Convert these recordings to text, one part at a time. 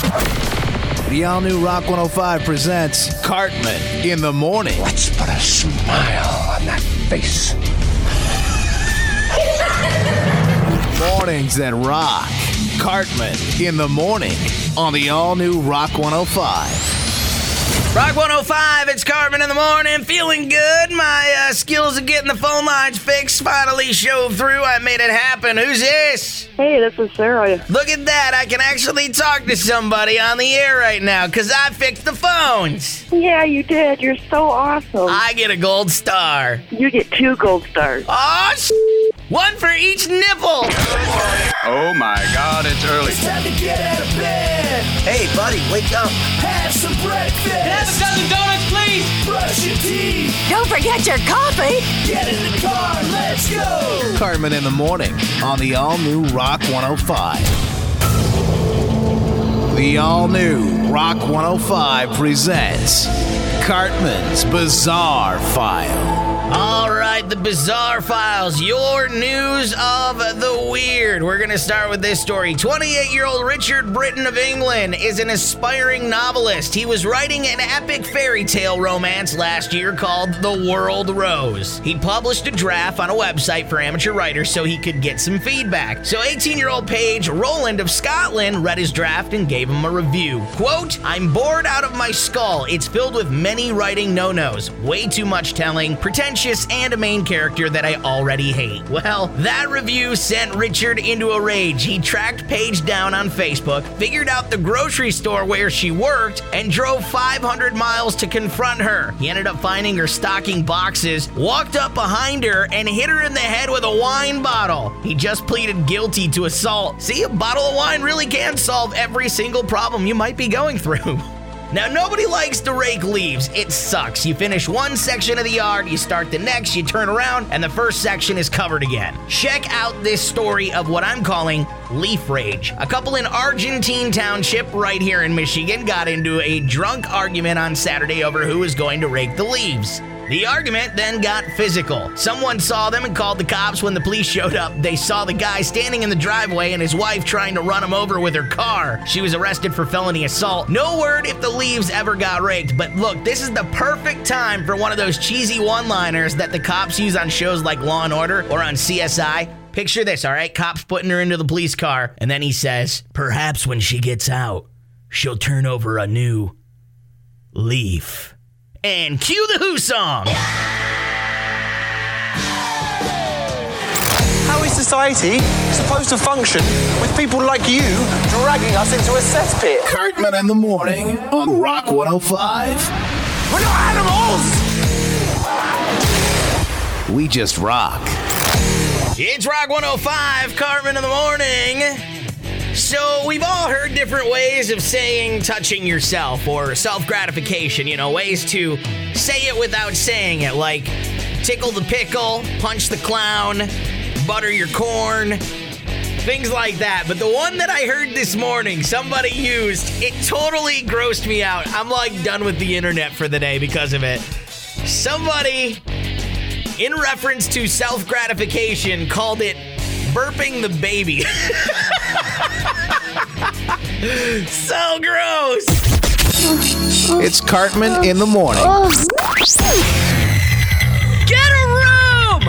The all new Rock 105 presents Cartman in the Morning. Let's put a smile on that face. Mornings that rock. Cartman in the Morning on the all new Rock 105. Rock 105, it's Cartman in the morning. Feeling good. My uh, skills of getting the phone lines fixed finally showed through. I made it happen. Who's this? Hey, this is Sarah. Look at that. I can actually talk to somebody on the air right now because I fixed the phones. Yeah, you did. You're so awesome. I get a gold star. you get two gold stars. Oh, sh- one for each nipple. Oh my god, it's early. Time to get out of bed. Hey, buddy, wake up. Have some breakfast. Have a dozen donuts, please. Brush your teeth. Don't forget your coffee. Get in the car. Let's go. Cartman in the Morning on the all new Rock 105. The all new Rock 105 presents Cartman's Bizarre File. All right, the bizarre files, your news of the weird. We're going to start with this story. 28 year old Richard Brittain of England is an aspiring novelist. He was writing an epic fairy tale romance last year called The World Rose. He published a draft on a website for amateur writers so he could get some feedback. So 18 year old Paige Rolland of Scotland read his draft and gave him a review. Quote, I'm bored out of my skull. It's filled with many writing no nos, way too much telling, pretentious, and a main character that I already hate. Well, that review sent Richard into a rage. He tracked Paige down on Facebook, figured out the grocery store where she worked, and drove 500 miles to confront her. He ended up finding her stocking boxes, walked up behind her, and hit her in the head with a wine bottle. He just pleaded guilty to assault. See, a bottle of wine really can solve every single problem you might be going through. Now, nobody likes to rake leaves. It sucks. You finish one section of the yard, you start the next, you turn around, and the first section is covered again. Check out this story of what I'm calling leaf rage. A couple in Argentine Township, right here in Michigan, got into a drunk argument on Saturday over who was going to rake the leaves. The argument then got physical. Someone saw them and called the cops when the police showed up. They saw the guy standing in the driveway and his wife trying to run him over with her car. She was arrested for felony assault. No word if the leaves ever got raked, but look, this is the perfect time for one of those cheesy one liners that the cops use on shows like Law and Order or on CSI. Picture this, all right? Cops putting her into the police car, and then he says, Perhaps when she gets out, she'll turn over a new leaf. And cue the Who song. How is society supposed to function with people like you dragging us into a cesspit? Cartman in the Morning on Rock 105. We're not animals! We just rock. It's Rock 105, Cartman in the morning. So, we've all heard different ways of saying touching yourself or self gratification, you know, ways to say it without saying it, like tickle the pickle, punch the clown, butter your corn, things like that. But the one that I heard this morning, somebody used, it totally grossed me out. I'm like done with the internet for the day because of it. Somebody, in reference to self gratification, called it burping the baby. so gross. It's Cartman in the Morning Get a room!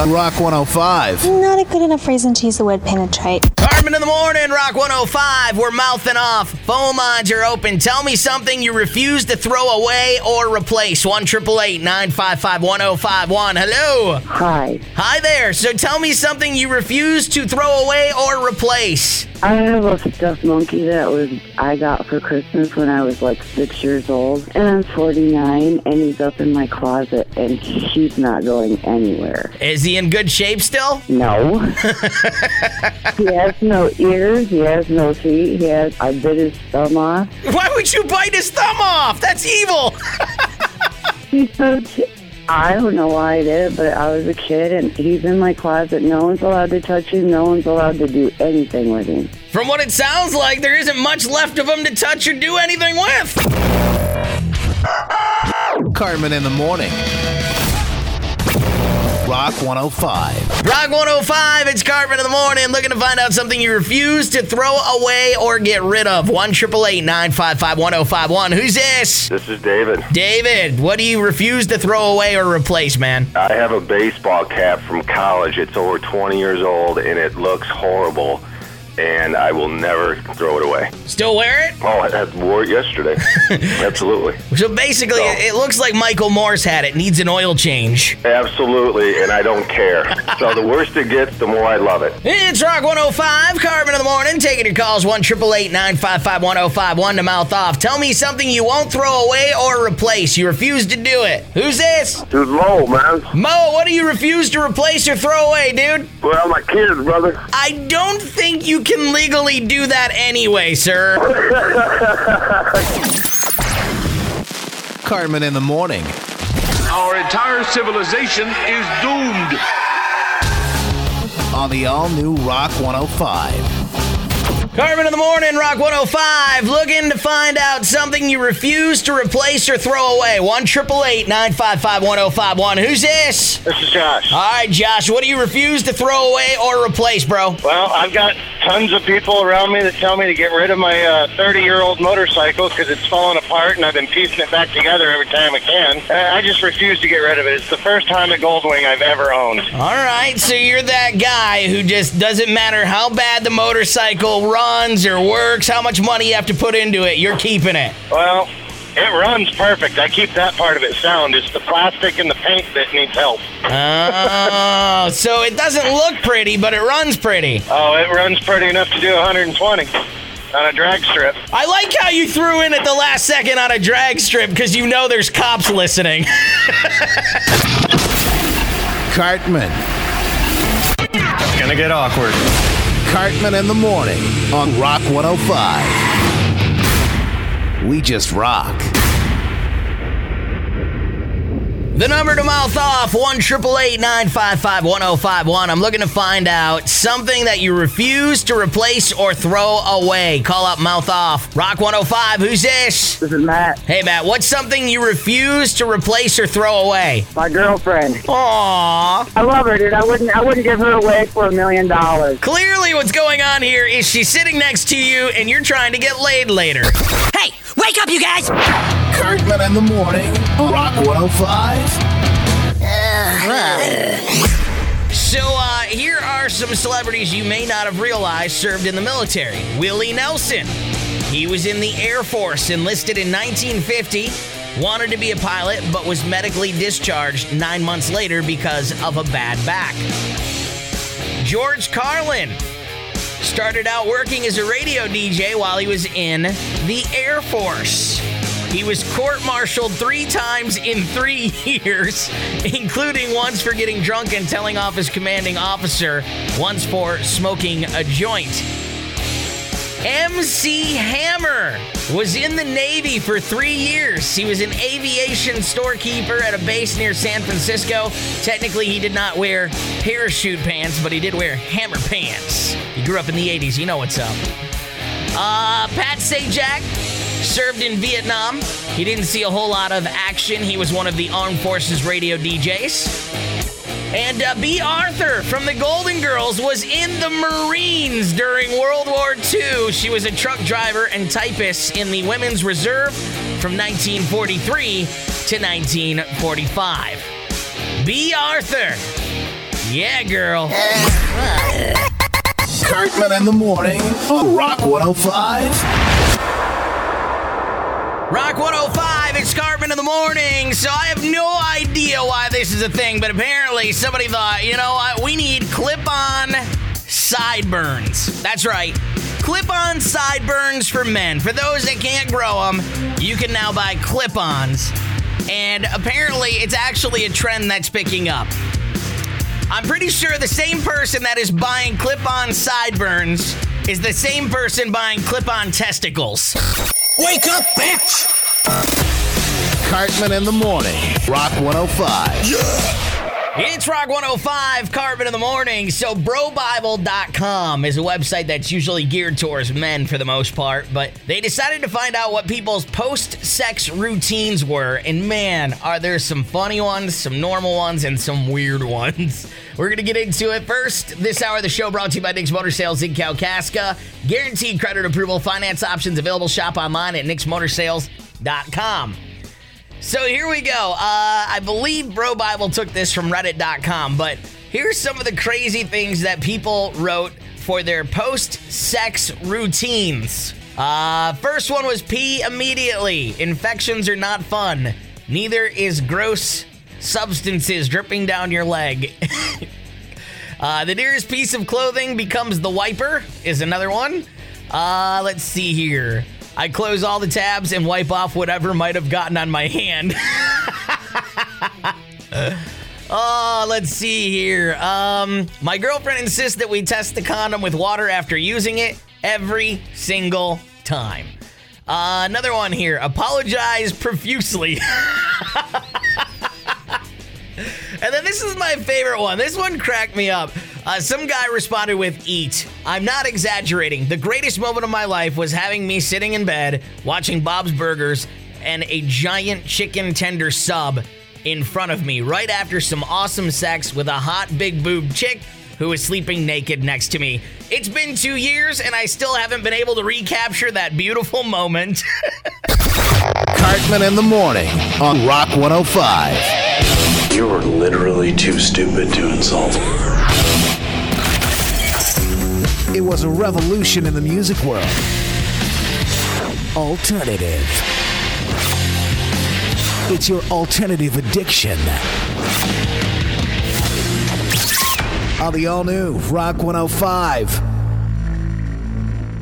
on Rock 105. Not a good enough reason to use the word penetrate. In the morning, Rock 105. We're mouthing off. Phone lines are open. Tell me something you refuse to throw away or replace. 1 955 1051. Hello. Hi. Hi there. So tell me something you refuse to throw away or replace. I have a stuffed monkey that was I got for Christmas when I was like six years old, and I'm 49, and he's up in my closet, and he's not going anywhere. Is he in good shape still? No. has no ears. He has no feet. He has. I bit his thumb off. Why would you bite his thumb off? That's evil. He's so. T- I don't know why I did but I was a kid, and he's in my closet. No one's allowed to touch him. No one's allowed to do anything with him. From what it sounds like, there isn't much left of him to touch or do anything with. Cartman in the Morning. Rock 105. Rock 105, it's Cartman in the morning, looking to find out something you refuse to throw away or get rid of. 1 955 1051. Who's this? This is David. David, what do you refuse to throw away or replace, man? I have a baseball cap from college. It's over 20 years old and it looks horrible. And I will never throw it away. Still wear it? Oh, I had wore it yesterday. Absolutely. So basically, No. it looks like Michael Morse had it. Needs an oil change. Absolutely, and I don't care. so the worse it gets, the more I love it. It's Rock 105, Cartman in the morning, taking your calls 1 955 1051 to mouth off. Tell me something you won't throw away or replace. You refuse to do it. Who's this? Dude, low, man. Mo, what do you refuse to replace or throw away, dude? Well, my kids, brother. I don't think you can legally do that anyway, sir. Cartman in the morning Our entire civilization is doomed. on the all new Rock 105. Cartman in the morning, Rock 105, looking to find out something you refuse to replace or throw away. 1 955 1051. Who's this? This is Josh. All right, Josh, what do you refuse to throw away or replace, bro? Well, I've got tons of people around me that tell me to get rid of my 30 year old motorcycle because it's falling apart and I've been piecing it back together every time I can. Uh, I just refuse to get rid of it. It's the first time Honda Goldwing I've ever owned. All right, so you're that guy who just doesn't matter how bad the motorcycle runs or works, how much money you have to put into it, you're keeping it. Well, it runs perfect. I keep that part of it sound. It's the plastic and the paint that needs help. Oh, so it doesn't look pretty, but it runs pretty. Oh, it runs pretty enough to do 120 on a drag strip. I like how you threw in at the last second on a drag strip because you know there's cops listening. Cartman. It's gonna get awkward. Cartman in the morning on Rock 105. We just rock. The number to mouth off, 1 955 1051. I'm looking to find out something that you refuse to replace or throw away. Call up mouth off. Rock 105, who's this? This is Matt, Hey, Matt, what's something you refuse to replace or throw away? my girlfriend. Aww. I love her, dude. I wouldn't, I wouldn't give her away for a million dollars. Clearly, what's going on here is she's sitting next to you and you're trying to get laid later. Hey, wake up, you guys! Cartman in the morning Rock 105. So, uh, here are some celebrities you may not have realized served in the military. Willie Nelson. He was in the Air Force, enlisted in 1950, wanted to be a pilot, but was medically discharged nine months later because of a bad back. George Carlin started out working as a radio DJ while he was in the Air Force. He was court martialed three times in three years, including once for getting drunk and telling off his commanding officer, once for smoking a joint. MC Hammer was in the Navy for three years. He was an aviation storekeeper at a base near San Francisco. Technically, he did not wear parachute pants, but he did wear hammer pants. He grew up in the 80s. You know what's up. Uh, Pat Sajak served in Vietnam. He didn't see a whole lot of action. He was one of the Armed Forces radio DJs. And uh, Bea Arthur from the Golden Girls was in the Marines during World War II. She was a truck driver and typist in the Women's Reserve from 1943 to 1945. Bea Arthur. Yeah, girl. Cartman in the morning Rock 105. Rock 105, it's Cartman in the morning. So I have no idea why this is a thing, but apparently somebody thought, you know we need clip on sideburns. That's right. Clip on sideburns for men. For those that can't grow them, you can now buy clip ons. And apparently, it's actually a trend that's picking up. I'm pretty sure the same person that is buying clip on sideburns is the same person buying clip on testicles. Wake up, bitch! Cartman in the morning, Rock 105. It's Rock 105, Cartman in the morning. So, brobible.com is a website that's usually geared towards men for the most part, but they decided to find out what people's post sex routines were. And man, are there some funny ones, some normal ones, and some weird ones. We're going to get into it first. This hour the show brought to you by Nick's Motor Sales in Kalkaska. Guaranteed credit approval, finance options available. Shop online at nicksmotorsales.com. So here we go. Uh, I believe Bro Bible took this from Reddit.com, but here's some of the crazy things that people wrote for their post sex routines. Uh, first one was pee immediately. Infections are not fun. Neither is gross substances dripping down your leg. uh, the nearest piece of clothing becomes the wiper, is another one. Uh, let's see here. I close all the tabs and wipe off whatever might have gotten on my hand. oh, let's see here. Um, my girlfriend insists that we test the condom with water after using it every single time. Uh, another one here. Apologize profusely. And then this is my favorite one. This one cracked me up. Uh, some guy responded with Eat. I'm not exaggerating. The greatest moment of my life was having me sitting in bed watching Bob's Burgers and a giant chicken tender sub in front of me right after some awesome sex with a hot big boob chick who was sleeping naked next to me. It's been two years and I still haven't been able to recapture that beautiful moment. Cartman in the morning on Rock 105. You're literally too stupid to insult. Was a revolution in the music world. Alternative. It's your alternative addiction. On the all new Rock 105.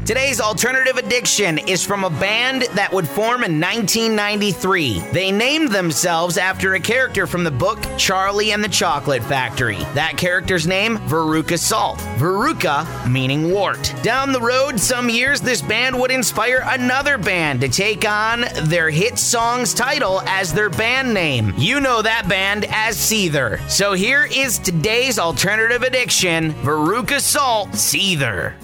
Today's alternative addiction is from a band that would form in 1993. They named themselves after a character from the book Charlie and the Chocolate Factory. That character's name, Veruca Salt. Veruca meaning wart. Down the road, some years, this band would inspire another band to take on their hit song's title as their band name. You know that band as Seether. So here is today's alternative addiction, Veruca Salt Seether.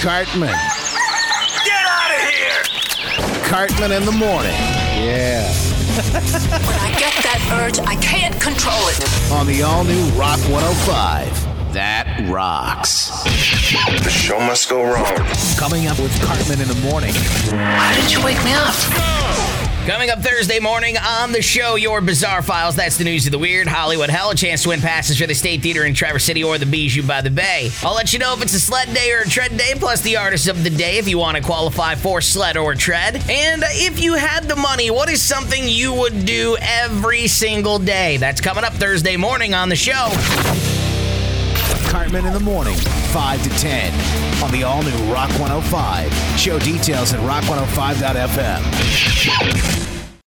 Cartman. Get out of here! Cartman in the morning. Yeah. When I get that urge, I can't control it. On the all new Rock 105. That rocks. The show must go wrong. Coming up with Cartman in the morning. Why did you wake me up? Coming up Thursday morning on the show, your bizarre files. That's the news of the weird. Hollywood Hell, a chance to win passes for the State Theater in Traverse City or the Bijou by the Bay. I'll let you know if it's a sled day or a tread day, plus the artist of the day if you want to qualify for sled or tread. And if you had the money, what is something you would do every single day? That's coming up Thursday morning on the show. Cartman in the morning, 5 to 10. On the all new Rock 105. Show details at rock105.fm.